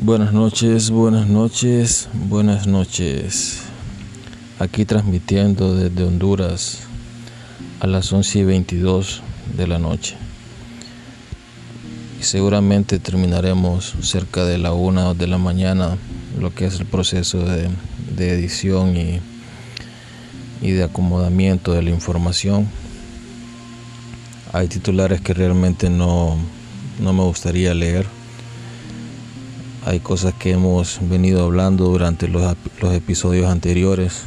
Buenas noches, buenas noches, buenas noches. Aquí transmitiendo desde Honduras a las 11 y 22 de la noche. Seguramente terminaremos cerca de la 1 de la mañana lo que es el proceso de, edición y, y de acomodamiento de la información. Hay titulares que realmente no, no me gustaría leer hay cosas que hemos venido hablando durante los, episodios anteriores,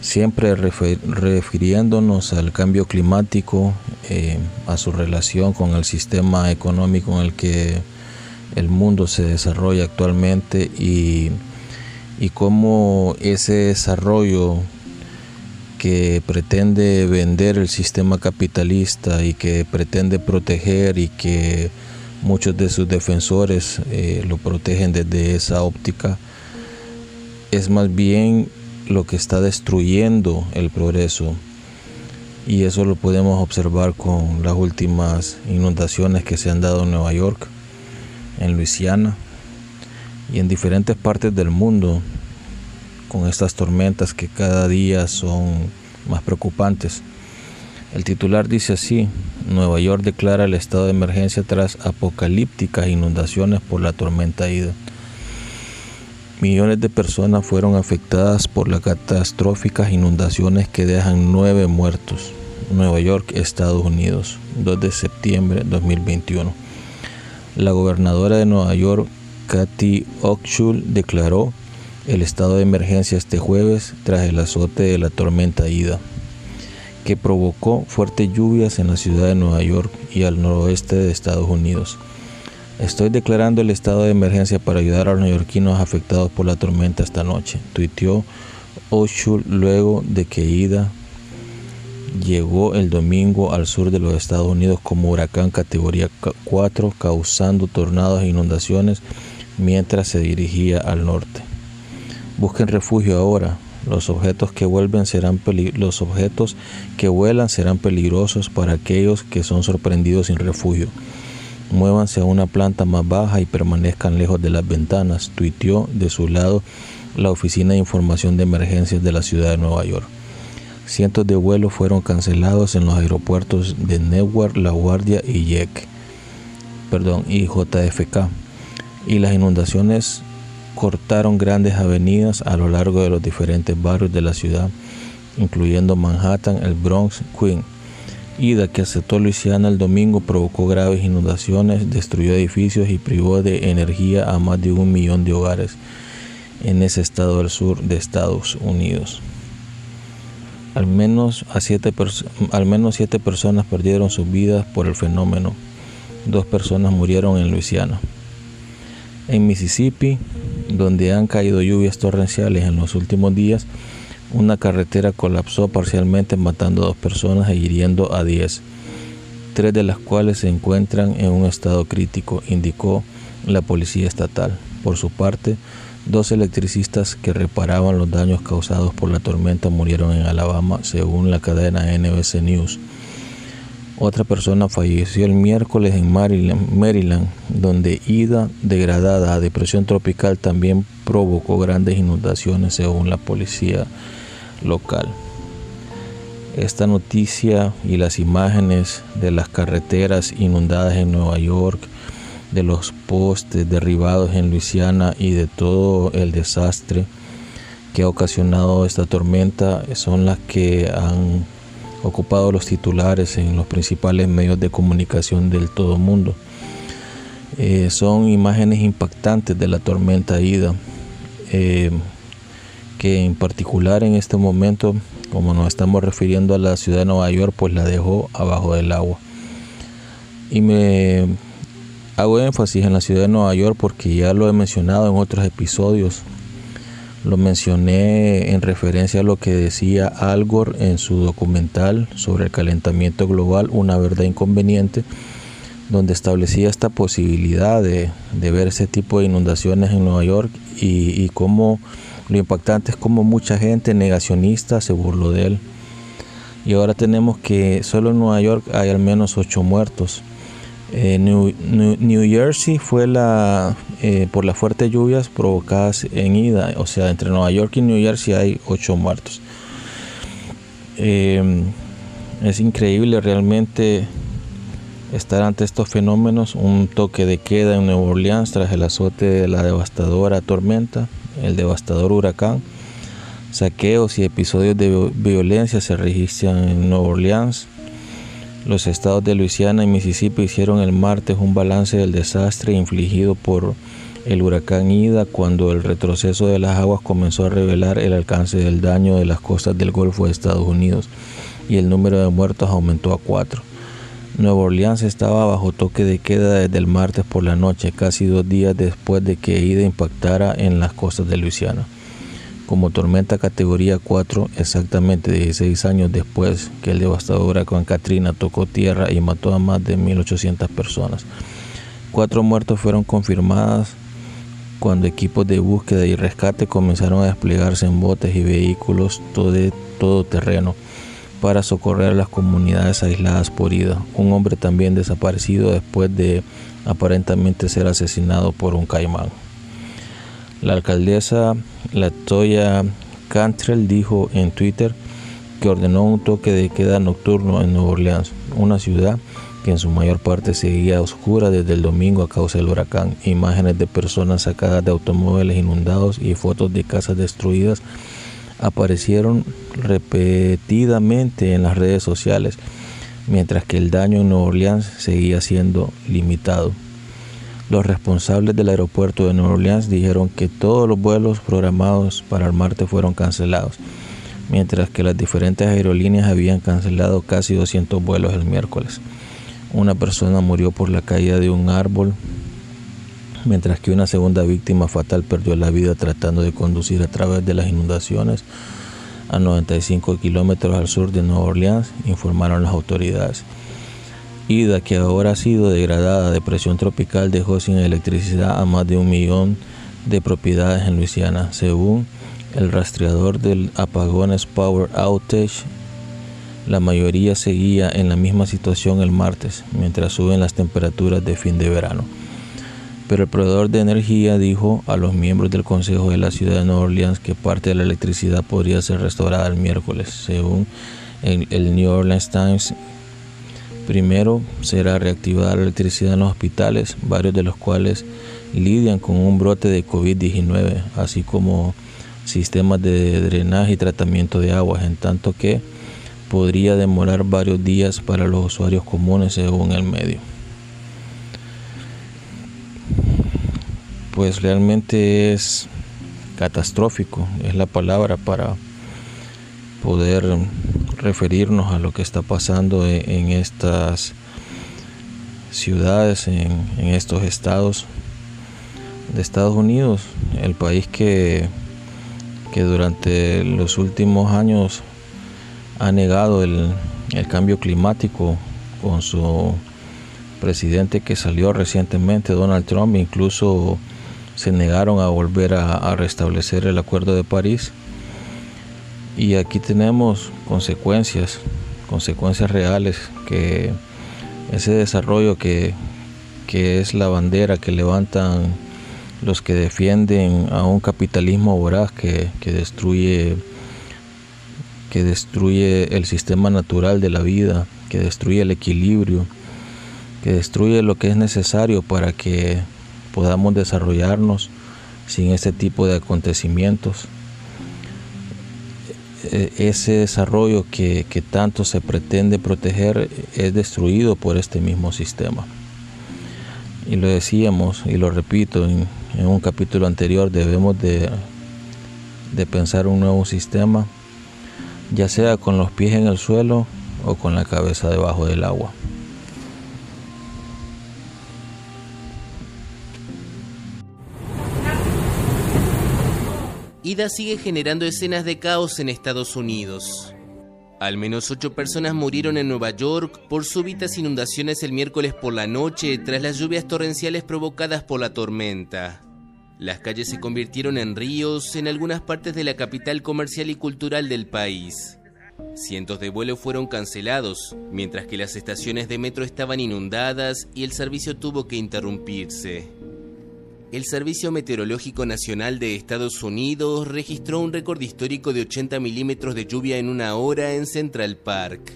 siempre refiriéndonos al cambio climático, eh, a su relación con el sistema económico en el que el mundo se desarrolla actualmente y, y cómo ese desarrollo que pretende vender el sistema capitalista y que pretende proteger y que muchos de sus defensores eh, lo protegen desde esa óptica, es más bien lo que está destruyendo el progreso. Y eso lo podemos observar con las últimas inundaciones que se han dado en Nueva York, en Luisiana y en diferentes partes del mundo, con estas tormentas que cada día son más preocupantes. El titular dice así, Nueva York declara el estado de emergencia tras apocalípticas inundaciones por la tormenta Ida. Millones de personas fueron afectadas por las catastróficas inundaciones que dejan nueve muertos. Nueva York, Estados Unidos, 2 de septiembre de 2021. La gobernadora de Nueva York, Kathy Hochul, declaró el estado de emergencia este jueves tras el azote de la tormenta Ida que provocó fuertes lluvias en la ciudad de Nueva York y al noroeste de Estados Unidos. Estoy declarando el estado de emergencia para ayudar a los neoyorquinos afectados por la tormenta esta noche, tuiteó Oshul luego de que Ida llegó el domingo al sur de los Estados Unidos como huracán categoría 4 causando tornados e inundaciones mientras se dirigía al norte. Busquen refugio ahora, los objetos que vuelven serán los objetos que vuelan serán peligrosos para aquellos que son sorprendidos sin refugio. Muévanse a una planta más baja y permanezcan lejos de las ventanas, tuiteó de su lado la Oficina de Información de Emergencias de la ciudad de Nueva York. Cientos de vuelos fueron cancelados en los aeropuertos de Newark, La Guardia y YEC, perdón, y JFK. Y las inundaciones cortaron grandes avenidas a lo largo de los diferentes barrios de la ciudad, incluyendo Manhattan, el Bronx, Queen. Ida, que aceptó Luisiana el domingo, provocó graves inundaciones, destruyó edificios y privó de energía a más de un millón de hogares en ese estado del sur de Estados Unidos. Al menos, a siete al menos siete personas perdieron sus vidas por el fenómeno. Dos personas murieron en Luisiana. En Mississippi, donde han caído lluvias torrenciales en los últimos días, una carretera colapsó parcialmente matando a dos personas e hiriendo a diez, tres de las cuales se encuentran en un estado crítico, indicó la policía estatal. Por su parte, dos electricistas que reparaban los daños causados por la tormenta murieron en Alabama, según la cadena NBC News. Otra persona falleció el miércoles en Maryland, donde ida degradada a depresión tropical también provocó grandes inundaciones según la policía local. Esta noticia y las imágenes de las carreteras inundadas en Nueva York, de los postes derribados en Luisiana y de todo el desastre que ha ocasionado esta tormenta son las que han ocupado los titulares en los principales medios de comunicación del todo mundo. Eh, son imágenes impactantes de la tormenta Ida, eh, que en particular en este momento, como nos estamos refiriendo a la ciudad de Nueva York, pues la dejó abajo del agua. Y me hago énfasis en la ciudad de Nueva York porque ya lo he mencionado en otros episodios lo mencioné en referencia a lo que decía Al Gore en su documental sobre el calentamiento global, una verdad inconveniente, donde establecía esta posibilidad de, ver ese tipo de inundaciones en Nueva York y, cómo lo impactante es como mucha gente negacionista se burló de él. Y ahora tenemos que solo en Nueva York hay al menos ocho muertos. Eh, New, Jersey fue la eh, por las fuertes lluvias provocadas en ida, o sea, entre Nueva York y New Jersey hay ocho muertos. Eh, es increíble realmente estar ante estos fenómenos, un toque de queda en Nueva Orleans tras el azote de la devastadora tormenta, el devastador huracán, saqueos y episodios de violencia se registran en Nueva Orleans, los estados de Luisiana y Mississippi hicieron el martes un balance del desastre infligido por el huracán Ida cuando el retroceso de las aguas comenzó a revelar el alcance del daño de las costas del Golfo de Estados Unidos y el número de muertos aumentó a cuatro. Nueva Orleans estaba bajo toque de queda desde el martes por la noche, casi dos días después de que Ida impactara en las costas de Luisiana como tormenta categoría 4 exactamente 16 años después que el devastador huracán Katrina tocó tierra y mató a más de 1.800 personas. Cuatro muertos fueron confirmadas cuando equipos de búsqueda y rescate comenzaron a desplegarse en botes y vehículos todo, todo terreno para socorrer a las comunidades aisladas por ida. Un hombre también desaparecido después de aparentemente ser asesinado por un caimán. La alcaldesa Latoya Cantrell dijo en Twitter que ordenó un toque de queda nocturno en Nueva Orleans, una ciudad que en su mayor parte seguía oscura desde el domingo a causa del huracán. Imágenes de personas sacadas de automóviles inundados y fotos de casas destruidas aparecieron repetidamente en las redes sociales, mientras que el daño en Nueva Orleans seguía siendo limitado. Los responsables del aeropuerto de Nueva Orleans dijeron que todos los vuelos programados para el martes fueron cancelados, mientras que las diferentes aerolíneas habían cancelado casi 200 vuelos el miércoles. Una persona murió por la caída de un árbol, mientras que una segunda víctima fatal perdió la vida tratando de conducir a través de las inundaciones a 95 kilómetros al sur de Nueva Orleans, informaron las autoridades. Ida, que ahora ha sido degradada a depresión tropical, dejó sin electricidad a más de un millón de propiedades en Luisiana, según el rastreador del apagones Power Outage. La mayoría seguía en la misma situación el martes, mientras suben las temperaturas de fin de verano. Pero el proveedor de energía dijo a los miembros del Consejo de la ciudad de Nueva Orleans que parte de la electricidad podría ser restaurada el miércoles, según el New Orleans Times Primero será reactivada la electricidad en los hospitales, varios de los cuales lidian con un brote de COVID-19, así como sistemas de drenaje y tratamiento de aguas, en tanto que podría demorar varios días para los usuarios comunes según el medio. Pues realmente es catastrófico, es la palabra para poder referirnos a lo que está pasando en, estas ciudades, en, estos estados de Estados Unidos, el país que, que durante los últimos años ha negado el, cambio climático con su presidente que salió recientemente, Donald Trump, incluso se negaron a volver a restablecer el Acuerdo de París y aquí tenemos consecuencias, consecuencias reales, que ese desarrollo que, es la bandera que levantan los que defienden a un capitalismo voraz que, que destruye que destruye el sistema natural de la vida, que destruye el equilibrio, que destruye lo que es necesario para que podamos desarrollarnos sin este tipo de acontecimientos. Eh, ese desarrollo que, tanto se pretende proteger es destruido por este mismo sistema. Y lo decíamos y lo repito en, un capítulo anterior, debemos de, de pensar un nuevo sistema, ya sea con los pies en el suelo o con la cabeza debajo del agua. Ida sigue generando escenas de caos en Estados Unidos. Al menos ocho personas murieron en Nueva York por súbitas inundaciones el miércoles por la noche tras las lluvias torrenciales provocadas por la tormenta. Las calles se convirtieron en ríos en algunas partes de la capital comercial y cultural del país. Cientos de vuelos fueron cancelados, mientras que las estaciones de metro estaban inundadas y el servicio tuvo que interrumpirse. El Servicio Meteorológico Nacional de Estados Unidos registró un récord histórico de 80 milímetros de lluvia en una hora en Central Park.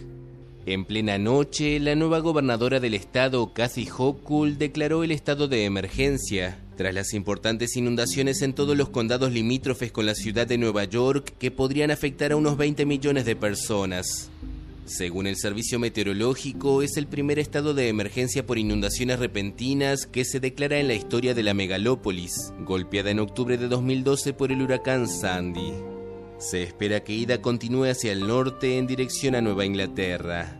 En plena noche, la nueva gobernadora del estado, Kathy Hochul, declaró el estado de emergencia tras las importantes inundaciones en todos los condados limítrofes con la ciudad de Nueva York que podrían afectar a unos 20 millones de personas. Según el Servicio Meteorológico, es el primer estado de emergencia por inundaciones repentinas que se declara en la historia de la megalópolis, golpeada en octubre de 2012 por el huracán Sandy. Se espera que Ida continúe hacia el norte en dirección a Nueva Inglaterra.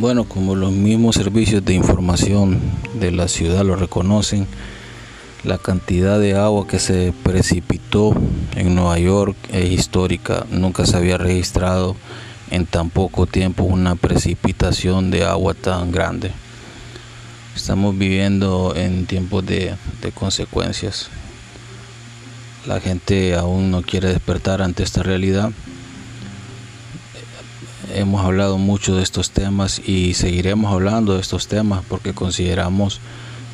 Bueno, como los mismos servicios de información de la ciudad lo reconocen, la cantidad de agua que se precipitó en Nueva York es histórica. Nunca se había registrado en tan poco tiempo una precipitación de agua tan grande. Estamos viviendo en tiempos de, consecuencias. La gente aún no quiere despertar ante esta realidad. Hemos hablado mucho de estos temas y seguiremos hablando de estos temas porque consideramos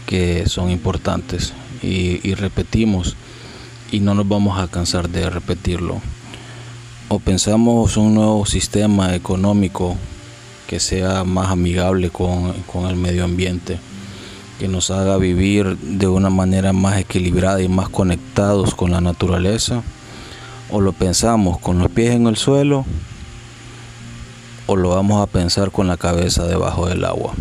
que son importantes y, repetimos y no nos vamos a cansar de repetirlo. O pensamos un nuevo sistema económico que sea más amigable con, con, el medio ambiente, que nos haga vivir de una manera más equilibrada y más conectados con la naturaleza, o lo pensamos con los pies en el suelo, o lo vamos a pensar con la cabeza debajo del agua.